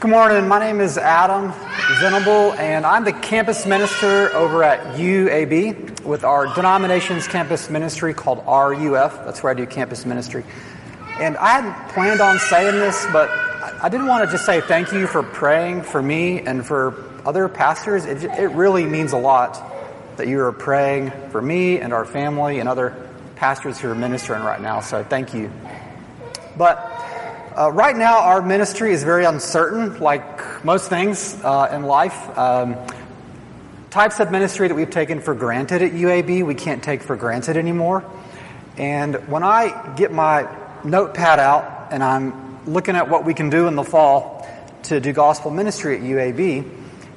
Good morning. My name is Adam Venable, and I'm the campus minister over at UAB with our denomination's campus ministry called RUF. That's where I do campus ministry. And I hadn't planned on saying this, but I didn't want to just say thank you for praying for me and for other pastors. It, it really means a lot that you are praying for me and our family and other pastors who are ministering right now. So thank you. But uh, right now, our ministry is very uncertain, like most things uh, in life. Um, types of ministry that we've taken for granted at UAB, we can't take for granted anymore. And when I get my notepad out and I'm looking at what we can do in the fall to do gospel ministry at UAB,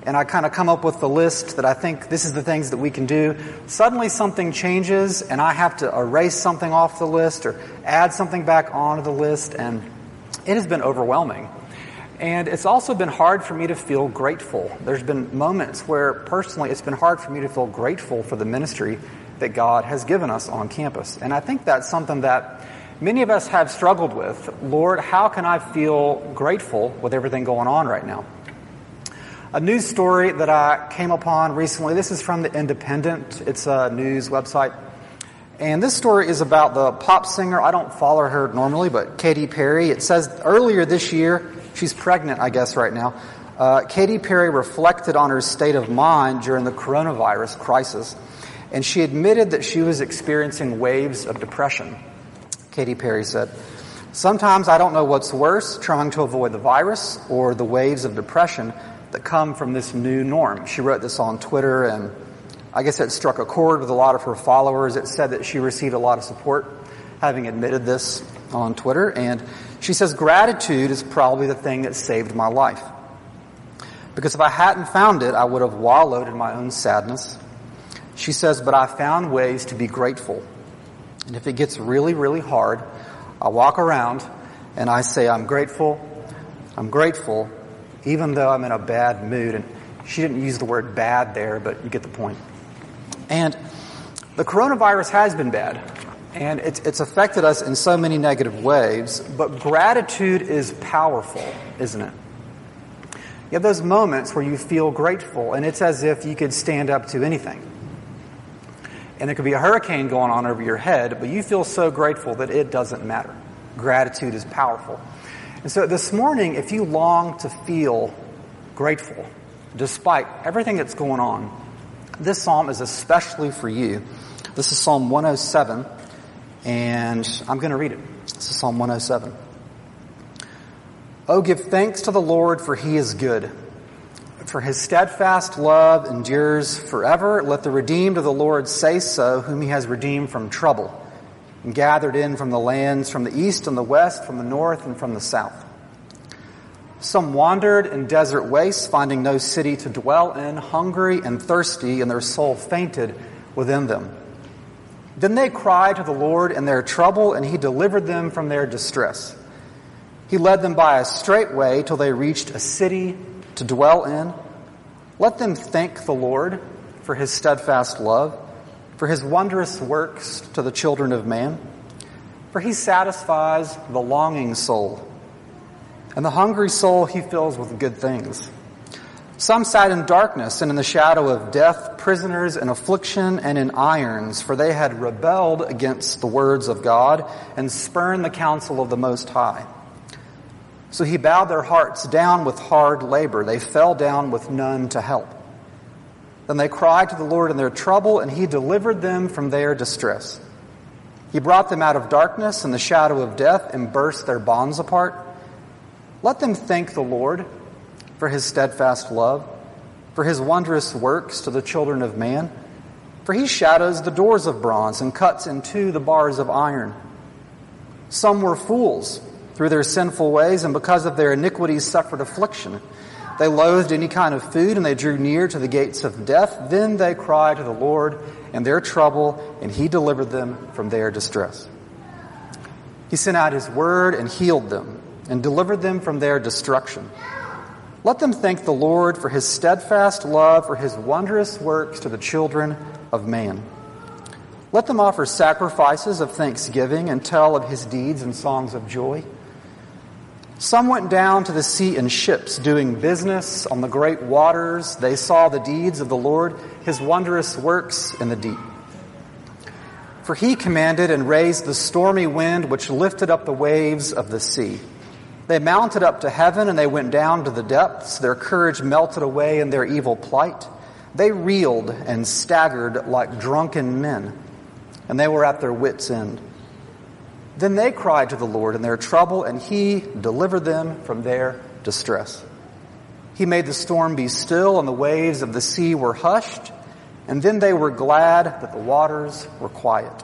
and I kind of come up with the list that I think this is the things that we can do. Suddenly something changes and I have to erase something off the list or add something back onto the list and it has been overwhelming. And it's also been hard for me to feel grateful. There's been moments where personally it's been hard for me to feel grateful for the ministry that God has given us on campus. And I think that's something that many of us have struggled with. Lord, how can I feel grateful with everything going on right now? A news story that I came upon recently, this is from The Independent. It's a news website. And this story is about the pop singer. I don't follow her normally, but Katy Perry. It says earlier this year, she's pregnant, I guess, right now. Uh, Katy Perry reflected on her state of mind during the coronavirus crisis, and she admitted that she was experiencing waves of depression. Katy Perry said, Sometimes I don't know what's worse, trying to avoid the virus or the waves of depression that come from this new norm. She wrote this on Twitter and I guess it struck a chord with a lot of her followers. It said that she received a lot of support, having admitted this on Twitter. And she says, gratitude is probably the thing that saved my life. Because if I hadn't found it, I would have wallowed in my own sadness. She says, but I found ways to be grateful. And if it gets really, really hard, I walk around and I say, I'm grateful, I'm grateful, even though I'm in a bad mood. And she didn't use the word bad there, but you get the point. And the coronavirus has been bad, and it's, it's affected us in so many negative ways, but gratitude is powerful, isn't it? You have those moments where you feel grateful, and it's as if you could stand up to anything. And there could be a hurricane going on over your head, but you feel so grateful that it doesn't matter. Gratitude is powerful. And so this morning, if you long to feel grateful, despite everything that's going on, this psalm is especially for you. This is Psalm 107, and I'm going to read it. This is Psalm 107. Oh, give thanks to the Lord, for he is good. For his steadfast love endures forever. Let the redeemed of the Lord say so, whom he has redeemed from trouble, and gathered in from the lands, from the east and the west, from the north and from the south. Some wandered in desert wastes, finding no city to dwell in, hungry and thirsty, and their soul fainted within them. Then they cried to the Lord in their trouble, and he delivered them from their distress. He led them by a straight way till they reached a city to dwell in. Let them thank the Lord for his steadfast love, for his wondrous works to the children of man. For he satisfies the longing soul and the hungry soul he fills with good things. Some sat in darkness and in the shadow of death, prisoners in affliction and in irons, for they had rebelled against the words of God and spurned the counsel of the Most High. So he bowed their hearts down with hard labor. They fell down with none to help. Then they cried to the Lord in their trouble, and he delivered them from their distress. He brought them out of darkness and the shadow of death and burst their bonds apart. Let them thank the Lord for his steadfast love, for his wondrous works to the children of man. For he shadows the doors of bronze and cuts in two the bars of iron. Some were fools through their sinful ways, and because of their iniquities suffered affliction. They loathed any kind of food, and they drew near to the gates of death. Then they cried to the Lord in their trouble, and he delivered them from their distress. He sent out his word and healed them and delivered them from their destruction. Let them thank the Lord for his steadfast love, for his wondrous works to the children of man. Let them offer sacrifices of thanksgiving and tell of his deeds and songs of joy. Some went down to the sea in ships, doing business on the great waters. They saw the deeds of the Lord, his wondrous works in the deep. For he commanded and raised the stormy wind which lifted up the waves of the sea. They mounted up to heaven and they went down to the depths. Their courage melted away in their evil plight. They reeled and staggered like drunken men, and they were at their wits' end. Then they cried to the Lord in their trouble, and He delivered them from their distress. He made the storm be still, and the waves of the sea were hushed. And then they were glad that the waters were quiet.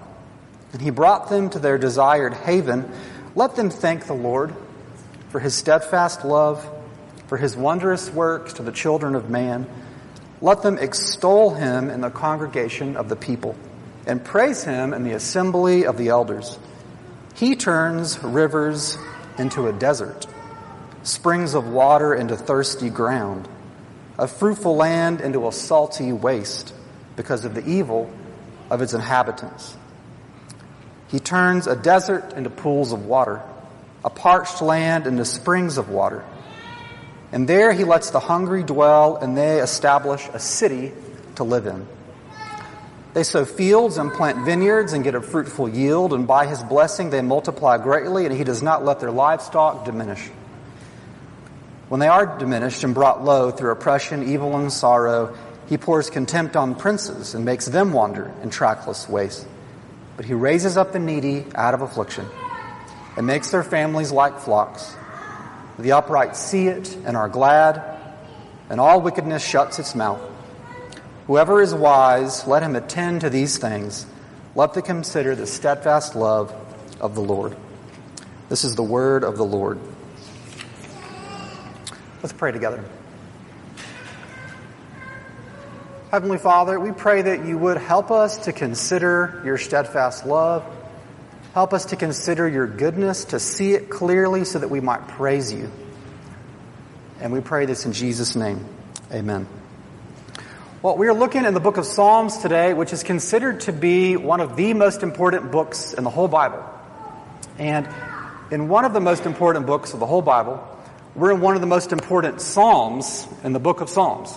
And He brought them to their desired haven. Let them thank the Lord for His steadfast love, for His wondrous works to the children of man. Let them extol Him in the congregation of the people, and praise Him in the assembly of the elders. He turns rivers into a desert, springs of water into thirsty ground, a fruitful land into a salty waste because of the evil of its inhabitants. He turns a desert into pools of water, a parched land into springs of water. And there he lets the hungry dwell and they establish a city to live in. They sow fields and plant vineyards and get a fruitful yield, and by his blessing they multiply greatly, and he does not let their livestock diminish. When they are diminished and brought low through oppression, evil, and sorrow, he pours contempt on princes and makes them wander in trackless ways. But he raises up the needy out of affliction and makes their families like flocks. The upright see it and are glad, and all wickedness shuts its mouth. Whoever is wise, let him attend to these things. Let them consider the steadfast love of the Lord. This is the word of the Lord. Let's pray together. Heavenly Father, we pray that you would help us to consider your steadfast love. Help us to consider your goodness, to see it clearly so that we might praise you. And we pray this in Jesus' name. Amen. Well, we are looking in the book of Psalms today, which is considered to be one of the most important books in the whole Bible. And in one of the most important books of the whole Bible, we're in one of the most important Psalms in the book of Psalms.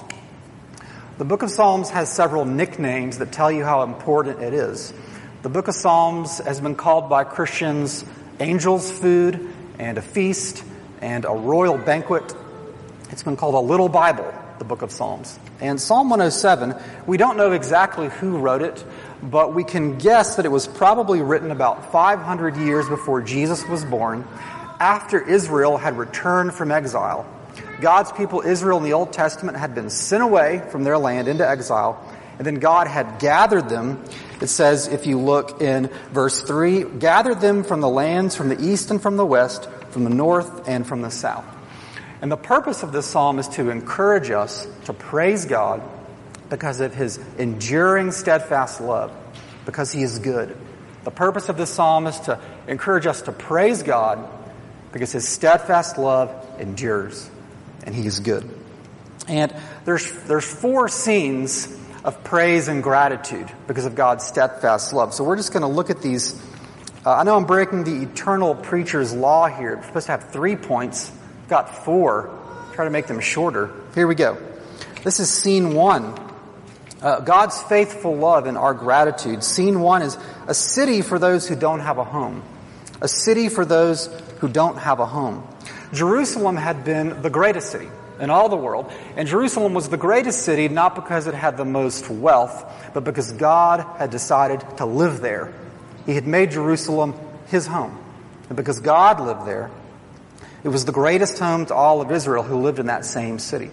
The book of Psalms has several nicknames that tell you how important it is. The book of Psalms has been called by Christians angel's food and a feast and a royal banquet. It's been called a little Bible the book of Psalms. And Psalm 107, we don't know exactly who wrote it, but we can guess that it was probably written about 500 years before Jesus was born, after Israel had returned from exile. God's people, Israel in the Old Testament, had been sent away from their land into exile, and then God had gathered them. It says, if you look in verse 3, gather them from the lands from the east and from the west, from the north and from the south. And the purpose of this psalm is to encourage us to praise God because of his enduring, steadfast love, because he is good. The purpose of this psalm is to encourage us to praise God because his steadfast love endures and he is good. And there's, there's four scenes of praise and gratitude because of God's steadfast love. So we're just going to look at these. Uh, I know I'm breaking the eternal preacher's law here. We're supposed to have three points I've got four. Try to make them shorter. Here we go. This is scene one. Uh, God's faithful love and our gratitude. Scene one is a city for those who don't have a home. A city for those who don't have a home. Jerusalem had been the greatest city in all the world. And Jerusalem was the greatest city not because it had the most wealth, but because God had decided to live there. He had made Jerusalem his home. And because God lived there, it was the greatest home to all of Israel who lived in that same city.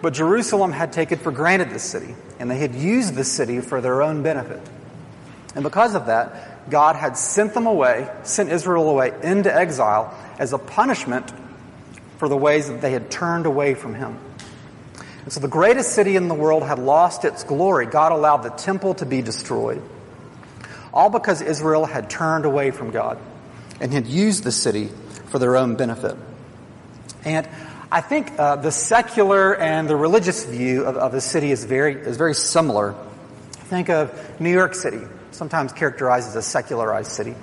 But Jerusalem had taken for granted this city, and they had used the city for their own benefit. And because of that, God had sent them away, sent Israel away into exile as a punishment for the ways that they had turned away from Him. And so the greatest city in the world had lost its glory. God allowed the temple to be destroyed. All because Israel had turned away from God and had used the city for their own benefit. And I think uh, the secular and the religious view of, of the city is very, is very similar. Think of New York City, sometimes characterized as a secularized city.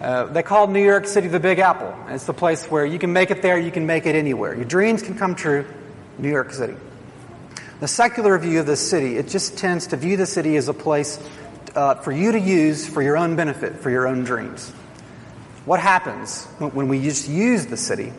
Uh, they call New York City the Big Apple. It's the place where you can make it there, you can make it anywhere. Your dreams can come true, New York City. The secular view of the city, it just tends to view the city as a place uh, for you to use for your own benefit, for your own dreams. What happens when we just use the city?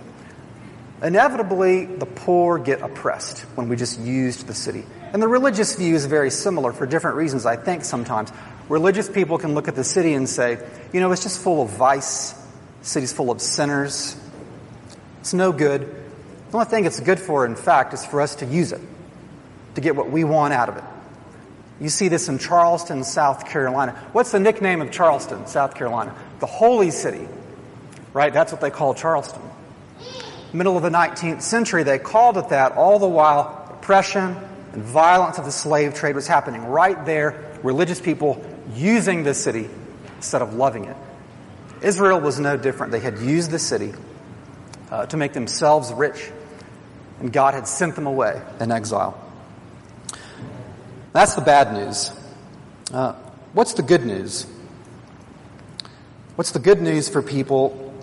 Inevitably, the poor get oppressed when we just used the city. And the religious view is very similar for different reasons, I think, sometimes. Religious people can look at the city and say, you know, it's just full of vice. The city's full of sinners. It's no good. The only thing it's good for, in fact, is for us to use it, to get what we want out of it. You see this in Charleston, South Carolina. What's the nickname of Charleston, South Carolina? The Holy City. Right? That's what they call Charleston. Middle of the 19th century, they called it that, all the while oppression and violence of the slave trade was happening right there, religious people using the city instead of loving it. Israel was no different. They had used the city uh, to make themselves rich, and God had sent them away in exile. That's the bad news. Uh, what's the good news? What's the good news for people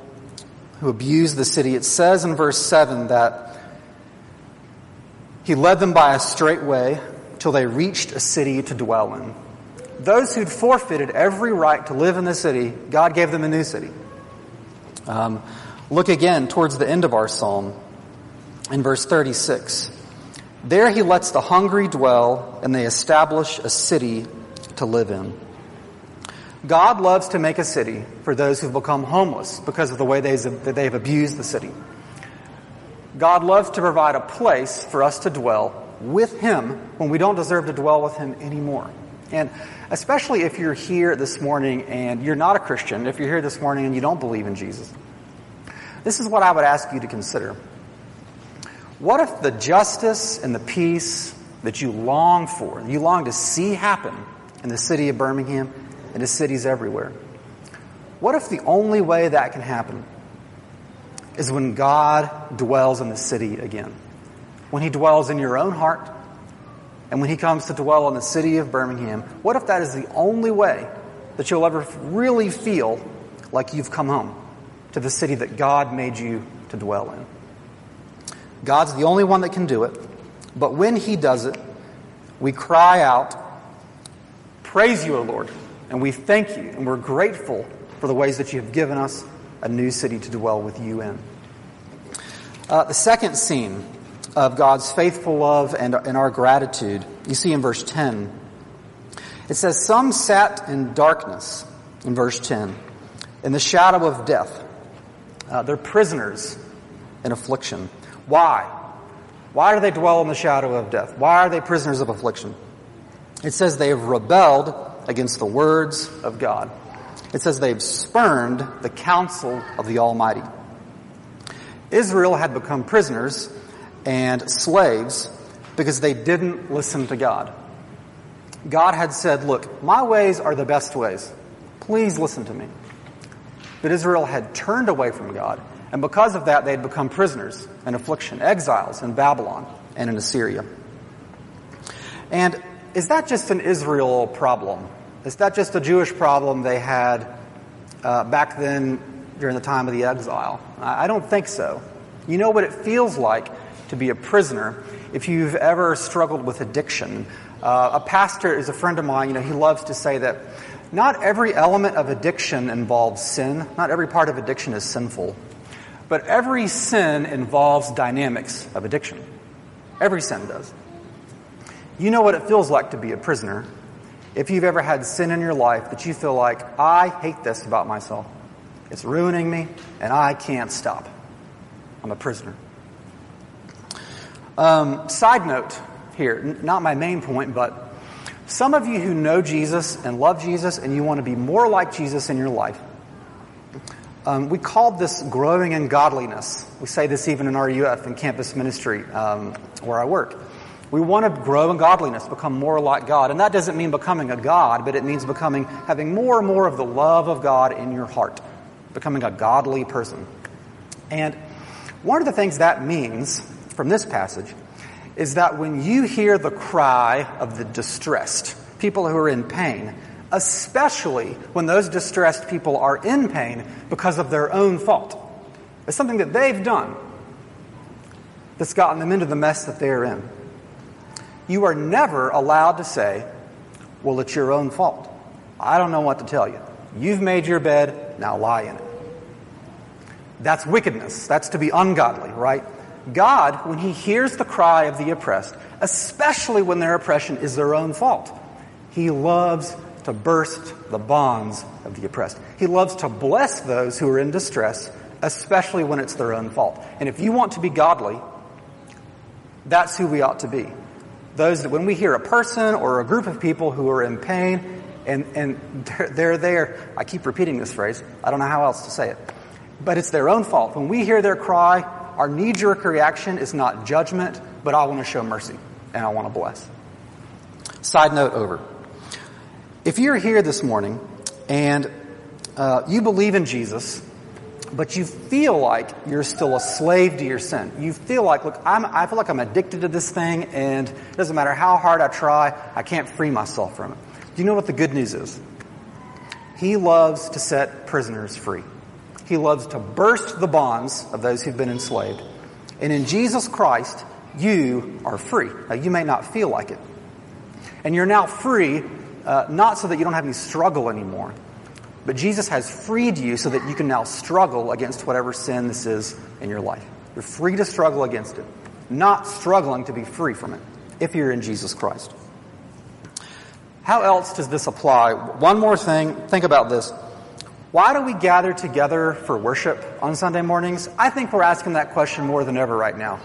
who abuse the city? It says in verse 7 that he led them by a straight way till they reached a city to dwell in. Those who'd forfeited every right to live in the city, God gave them a new city. Um, look again towards the end of our psalm in verse 36. There he lets the hungry dwell, and they establish a city to live in. God loves to make a city for those who've become homeless because of the way they've abused the city. God loves to provide a place for us to dwell with Him when we don't deserve to dwell with Him anymore. And especially if you're here this morning and you're not a Christian, if you're here this morning and you don't believe in Jesus, this is what I would ask you to consider. What if the justice and the peace that you long for, you long to see happen in the city of Birmingham and the cities everywhere, what if the only way that can happen is when God dwells in the city again? When He dwells in your own heart, and when He comes to dwell in the city of Birmingham, what if that is the only way that you'll ever really feel like you've come home to the city that God made you to dwell in? God's the only one that can do it. But when He does it, we cry out, Praise you, O Lord. And we thank you and we're grateful for the ways that you have given us a new city to dwell with you in. Uh, the second scene of God's faithful love and, and our gratitude, you see in verse 10. It says, Some sat in darkness, in verse 10, in the shadow of death. Uh, they're prisoners in affliction. Why? Why do they dwell in the shadow of death? Why are they prisoners of affliction? It says they have rebelled against the words of God. It says they've spurned the counsel of the Almighty. Israel had become prisoners and slaves because they didn't listen to God. God had said, Look, my ways are the best ways. Please listen to me. But Israel had turned away from God and because of that, they had become prisoners and affliction, exiles in Babylon and in Assyria. And is that just an Israel problem? Is that just a Jewish problem they had uh, back then during the time of the exile? I don't think so. You know what it feels like to be a prisoner if you've ever struggled with addiction. Uh, a pastor is a friend of mine, you know, he loves to say that not every element of addiction involves sin. Not every part of addiction is sinful. But every sin involves dynamics of addiction. Every sin does. You know what it feels like to be a prisoner. If you've ever had sin in your life that you feel like, I hate this about myself. It's ruining me, and I can't stop. I'm a prisoner. Um, side note here, not my main point, but some of you who know Jesus and love Jesus and you want to be more like Jesus in your life, um, we called this growing in godliness. We say this even in RUF and campus ministry um, where I work. We want to grow in godliness, become more like God. And that doesn't mean becoming a God, but it means becoming, having more and more of the love of God in your heart, becoming a godly person. And one of the things that means from this passage is that when you hear the cry of the distressed, people who are in pain, especially when those distressed people are in pain because of their own fault. It's something that they've done that's gotten them into the mess that they're in. You are never allowed to say, Well, it's your own fault. I don't know what to tell you. You've made your bed, now lie in it. That's wickedness. That's to be ungodly, right? God, when He hears the cry of the oppressed, especially when their oppression is their own fault, He loves to burst the bonds of the oppressed. He loves to bless those who are in distress, especially when it's their own fault. And if you want to be godly, that's who we ought to be. Those that when we hear a person or a group of people who are in pain and, and they're, they're there, I keep repeating this phrase, I don't know how else to say it, but it's their own fault. When we hear their cry, our knee jerk reaction is not judgment, but I want to show mercy and I want to bless. Side note over. If you're here this morning and uh, you believe in Jesus, but you feel like you're still a slave to your sin. You feel like, look, I'm, I feel like I'm addicted to this thing and it doesn't matter how hard I try, I can't free myself from it. Do you know what the good news is? He loves to set prisoners free. He loves to burst the bonds of those who've been enslaved. And in Jesus Christ, you are free. Now, you may not feel like it. And you're now free uh, not so that you don't have any struggle anymore, but Jesus has freed you so that you can now struggle against whatever sin this is in your life. You're free to struggle against it, not struggling to be free from it if you're in Jesus Christ. How else does this apply? One more thing, think about this. Why do we gather together for worship on Sunday mornings? I think we're asking that question more than ever right now.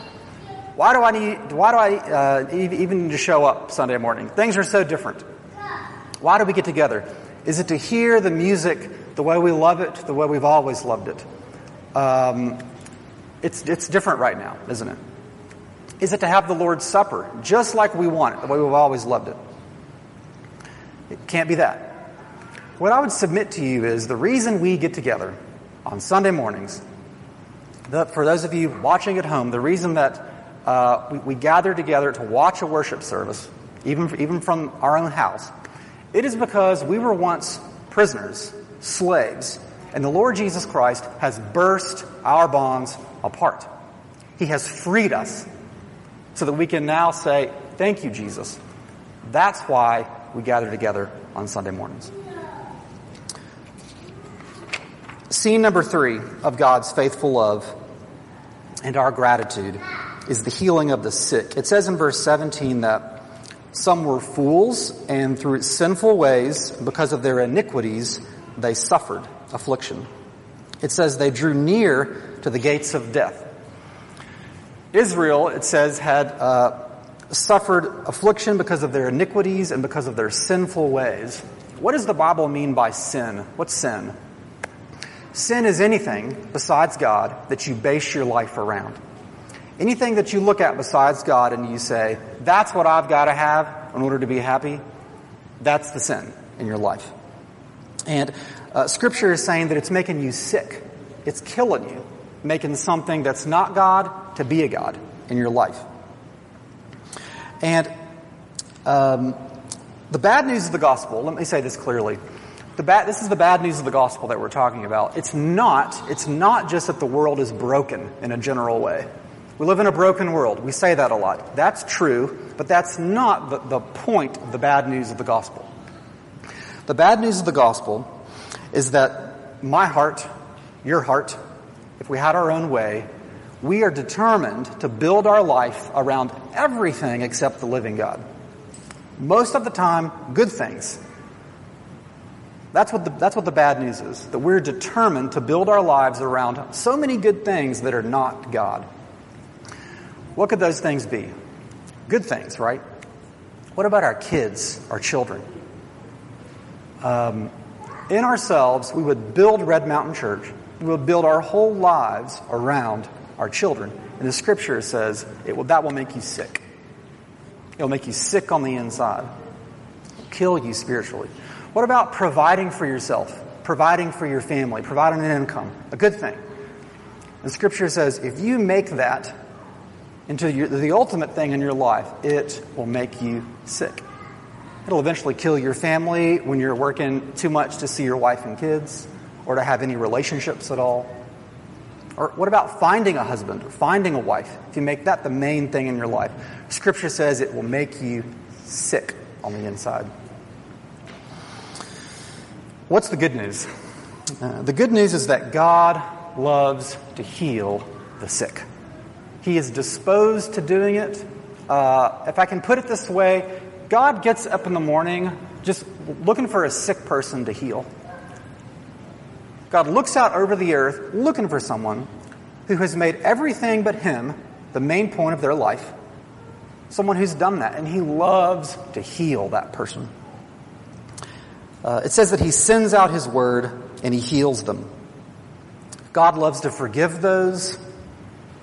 Why do I need, why do I uh, even need to show up Sunday morning? Things are so different. Why do we get together? Is it to hear the music the way we love it, the way we've always loved it? Um, it's, it's different right now, isn't it? Is it to have the Lord's Supper just like we want it, the way we've always loved it? It can't be that. What I would submit to you is the reason we get together on Sunday mornings, the, for those of you watching at home, the reason that uh, we, we gather together to watch a worship service, even, even from our own house, it is because we were once prisoners, slaves, and the Lord Jesus Christ has burst our bonds apart. He has freed us so that we can now say, Thank you, Jesus. That's why we gather together on Sunday mornings. Scene number three of God's faithful love and our gratitude is the healing of the sick. It says in verse 17 that some were fools, and through sinful ways, because of their iniquities, they suffered affliction. It says they drew near to the gates of death. Israel, it says, had uh, suffered affliction because of their iniquities and because of their sinful ways. What does the Bible mean by sin? What's sin? Sin is anything besides God that you base your life around. Anything that you look at besides God and you say, that's what I've got to have in order to be happy, that's the sin in your life. And uh, Scripture is saying that it's making you sick. It's killing you, making something that's not God to be a God in your life. And um, the bad news of the gospel, let me say this clearly. The bad, this is the bad news of the gospel that we're talking about. It's not, it's not just that the world is broken in a general way. We live in a broken world. We say that a lot. That's true, but that's not the, the point of the bad news of the gospel. The bad news of the gospel is that my heart, your heart, if we had our own way, we are determined to build our life around everything except the living God. Most of the time, good things. That's what, the, that's what the bad news is. That we're determined to build our lives around so many good things that are not God. What could those things be? Good things, right? What about our kids, our children? Um, in ourselves, we would build Red Mountain Church. We would build our whole lives around our children. And the scripture says it will, that will make you sick. It'll make you sick on the inside, kill you spiritually. What about providing for yourself, providing for your family, providing an income? A good thing. The scripture says if you make that into your, the ultimate thing in your life, it will make you sick. It'll eventually kill your family when you're working too much to see your wife and kids or to have any relationships at all. Or what about finding a husband or finding a wife? If you make that the main thing in your life, Scripture says it will make you sick on the inside. What's the good news? Uh, the good news is that God loves to heal the sick. He is disposed to doing it. Uh, if I can put it this way, God gets up in the morning just looking for a sick person to heal. God looks out over the earth looking for someone who has made everything but Him the main point of their life. Someone who's done that, and He loves to heal that person. Uh, it says that He sends out His word and He heals them. God loves to forgive those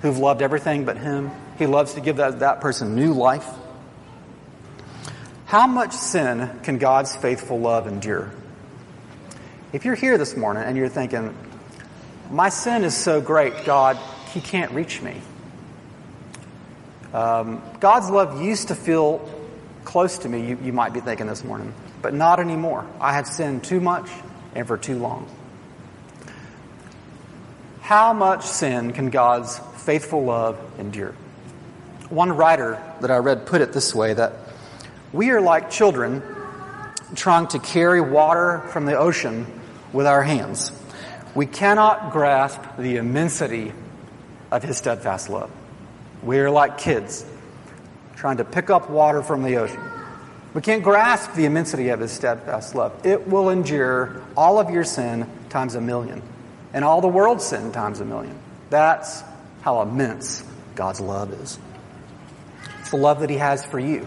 who've loved everything but Him. He loves to give that, that person new life. How much sin can God's faithful love endure? If you're here this morning and you're thinking, my sin is so great, God, He can't reach me. Um, God's love used to feel close to me, you, you might be thinking this morning, but not anymore. I have sinned too much and for too long. How much sin can God's faithful love endure? One writer that I read put it this way that we are like children trying to carry water from the ocean with our hands. We cannot grasp the immensity of his steadfast love. We are like kids trying to pick up water from the ocean. We can't grasp the immensity of his steadfast love. It will endure all of your sin times a million and all the world's sin times a million. That's how immense God's love is. It's the love that he has for you.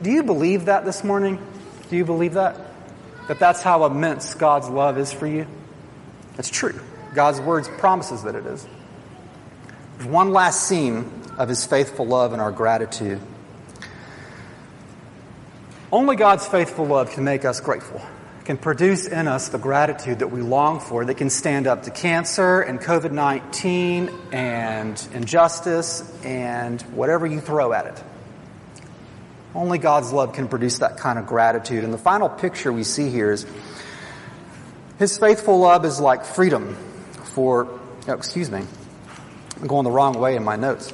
Do you believe that this morning? Do you believe that? That that's how immense God's love is for you? It's true. God's words promises that it is. There's one last scene of his faithful love and our gratitude. Only God's faithful love can make us grateful, can produce in us the gratitude that we long for, that can stand up to cancer and COVID 19 and injustice and whatever you throw at it. Only God's love can produce that kind of gratitude. And the final picture we see here is his faithful love is like freedom for, oh, excuse me, I'm going the wrong way in my notes.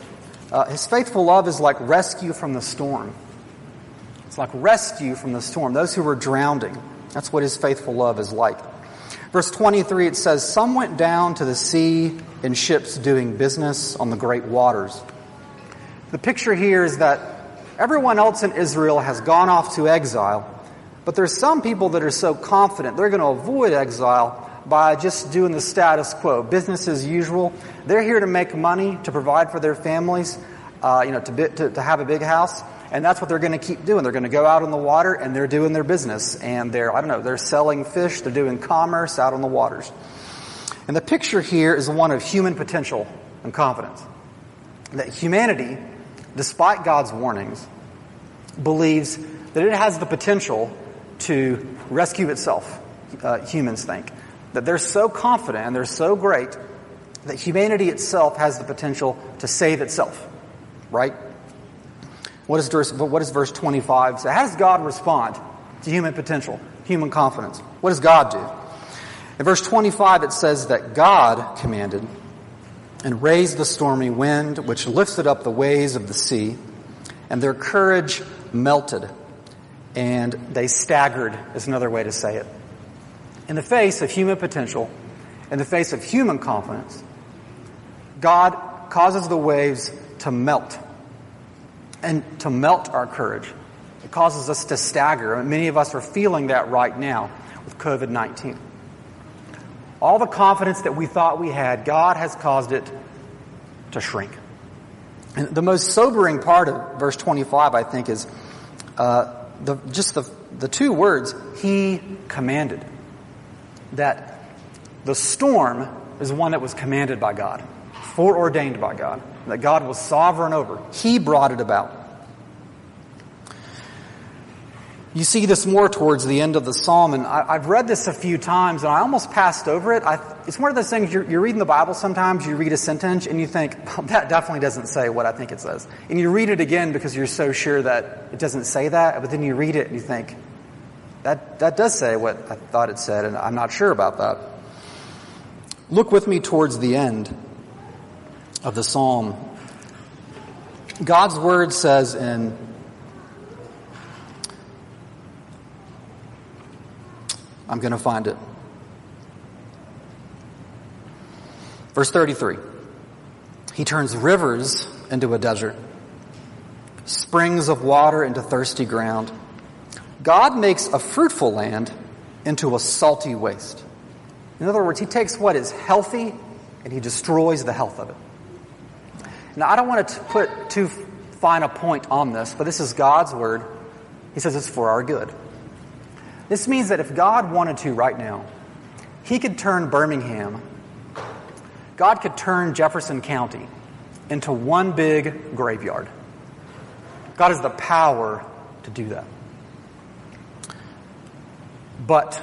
Uh, his faithful love is like rescue from the storm. Like rescue from the storm. Those who were drowning. That's what his faithful love is like. Verse 23, it says, Some went down to the sea in ships doing business on the great waters. The picture here is that everyone else in Israel has gone off to exile, but there's some people that are so confident they're going to avoid exile by just doing the status quo, business as usual. They're here to make money, to provide for their families, uh, you know, to, to, to have a big house. And that's what they're going to keep doing. They're going to go out on the water and they're doing their business. And they're, I don't know, they're selling fish, they're doing commerce out on the waters. And the picture here is one of human potential and confidence. That humanity, despite God's warnings, believes that it has the potential to rescue itself, uh, humans think. That they're so confident and they're so great that humanity itself has the potential to save itself. Right? What is verse, what does verse 25 say? How does God respond to human potential, human confidence? What does God do? In verse 25 it says that God commanded and raised the stormy wind which lifted up the waves of the sea and their courage melted and they staggered is another way to say it. In the face of human potential, in the face of human confidence, God causes the waves to melt and to melt our courage. It causes us to stagger. And many of us are feeling that right now with COVID 19. All the confidence that we thought we had, God has caused it to shrink. And the most sobering part of verse 25, I think, is uh, the, just the, the two words, He commanded. That the storm is one that was commanded by God, foreordained by God, that God was sovereign over. He brought it about. You see this more towards the end of the psalm, and I, have read this a few times, and I almost passed over it. I, it's one of those things you're, you're, reading the Bible sometimes, you read a sentence, and you think, that definitely doesn't say what I think it says. And you read it again because you're so sure that it doesn't say that, but then you read it and you think, that, that does say what I thought it said, and I'm not sure about that. Look with me towards the end of the psalm. God's word says in I'm going to find it. Verse 33. He turns rivers into a desert, springs of water into thirsty ground. God makes a fruitful land into a salty waste. In other words, he takes what is healthy and he destroys the health of it. Now, I don't want to put too fine a point on this, but this is God's word. He says it's for our good. This means that if God wanted to right now, he could turn Birmingham, God could turn Jefferson County into one big graveyard. God has the power to do that. But,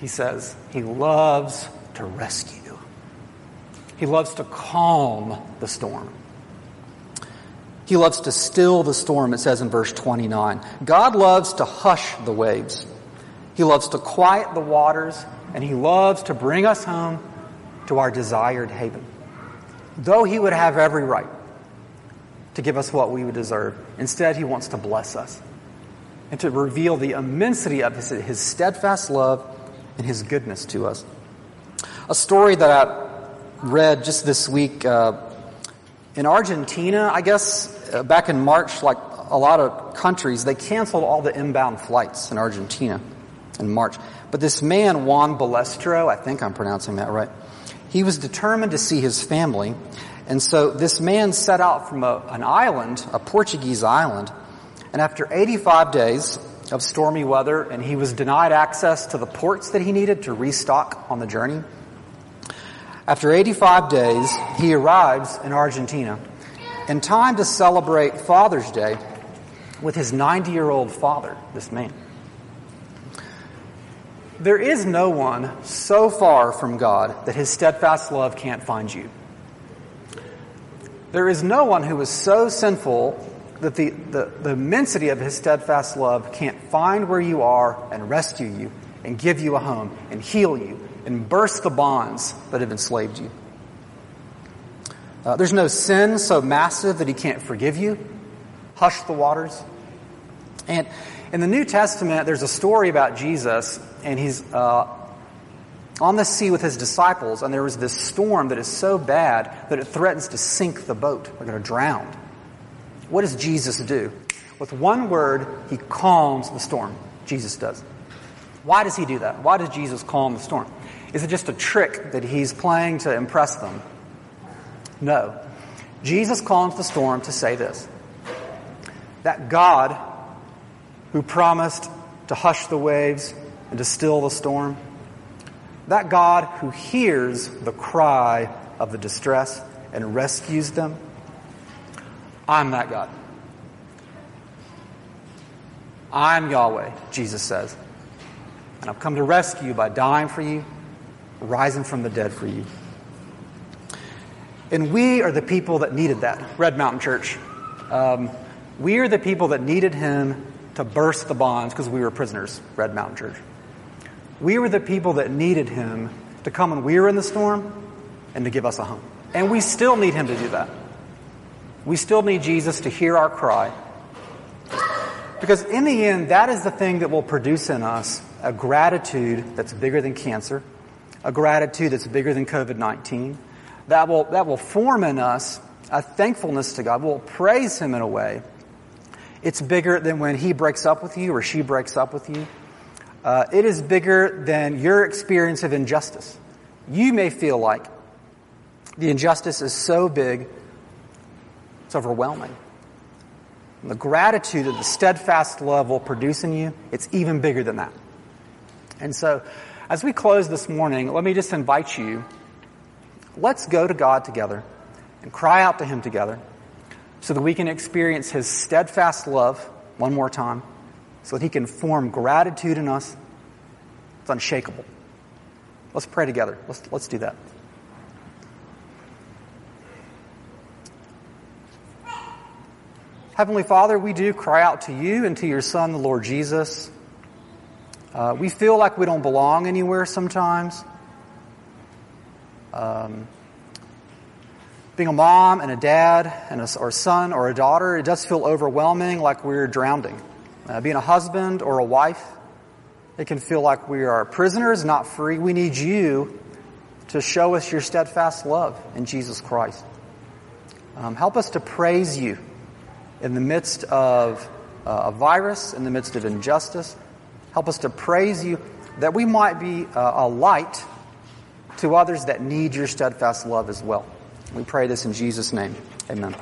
he says, he loves to rescue. He loves to calm the storm. He loves to still the storm, it says in verse 29. God loves to hush the waves. He loves to quiet the waters, and He loves to bring us home to our desired haven. Though He would have every right to give us what we would deserve, instead He wants to bless us and to reveal the immensity of His, his steadfast love and His goodness to us. A story that I read just this week uh, in Argentina, I guess, uh, back in March, like a lot of countries, they canceled all the inbound flights in Argentina in March. But this man, Juan Balestro, I think I'm pronouncing that right, he was determined to see his family. And so this man set out from a, an island, a Portuguese island, and after 85 days of stormy weather, and he was denied access to the ports that he needed to restock on the journey, after 85 days, he arrives in Argentina in time to celebrate Father's Day with his 90 year old father, this man. There is no one so far from God that his steadfast love can't find you. There is no one who is so sinful that the, the, the, immensity of his steadfast love can't find where you are and rescue you and give you a home and heal you and burst the bonds that have enslaved you. Uh, there's no sin so massive that he can't forgive you, hush the waters. And in the New Testament, there's a story about Jesus and he's uh, on the sea with his disciples, and there was this storm that is so bad that it threatens to sink the boat. They're going to drown. What does Jesus do? With one word, he calms the storm. Jesus does. Why does he do that? Why does Jesus calm the storm? Is it just a trick that he's playing to impress them? No. Jesus calms the storm to say this that God, who promised to hush the waves and to still the storm. That God who hears the cry of the distress and rescues them. I'm that God. I'm Yahweh, Jesus says. And I've come to rescue you by dying for you, rising from the dead for you. And we are the people that needed that. Red Mountain Church. Um, we are the people that needed him to burst the bonds because we were prisoners, Red Mountain Church. We were the people that needed him to come when we were in the storm and to give us a home. And we still need him to do that. We still need Jesus to hear our cry. Because in the end, that is the thing that will produce in us a gratitude that's bigger than cancer, a gratitude that's bigger than COVID 19, that will, that will form in us a thankfulness to God. We'll praise Him in a way. It's bigger than when He breaks up with you or she breaks up with you. Uh, it is bigger than your experience of injustice. You may feel like the injustice is so big, it's overwhelming. And the gratitude of the steadfast love will produce in you, it's even bigger than that. And so, as we close this morning, let me just invite you let's go to God together and cry out to Him together so that we can experience His steadfast love one more time so that He can form gratitude in us. It's unshakable. Let's pray together. Let's, let's do that. Heavenly Father, we do cry out to you and to your Son, the Lord Jesus. Uh, we feel like we don't belong anywhere sometimes. Um, being a mom and a dad and a, or a son or a daughter, it does feel overwhelming, like we're drowning. Uh, being a husband or a wife, it can feel like we are prisoners, not free. We need you to show us your steadfast love in Jesus Christ. Um, help us to praise you in the midst of uh, a virus, in the midst of injustice. Help us to praise you that we might be uh, a light to others that need your steadfast love as well. We pray this in Jesus' name. Amen.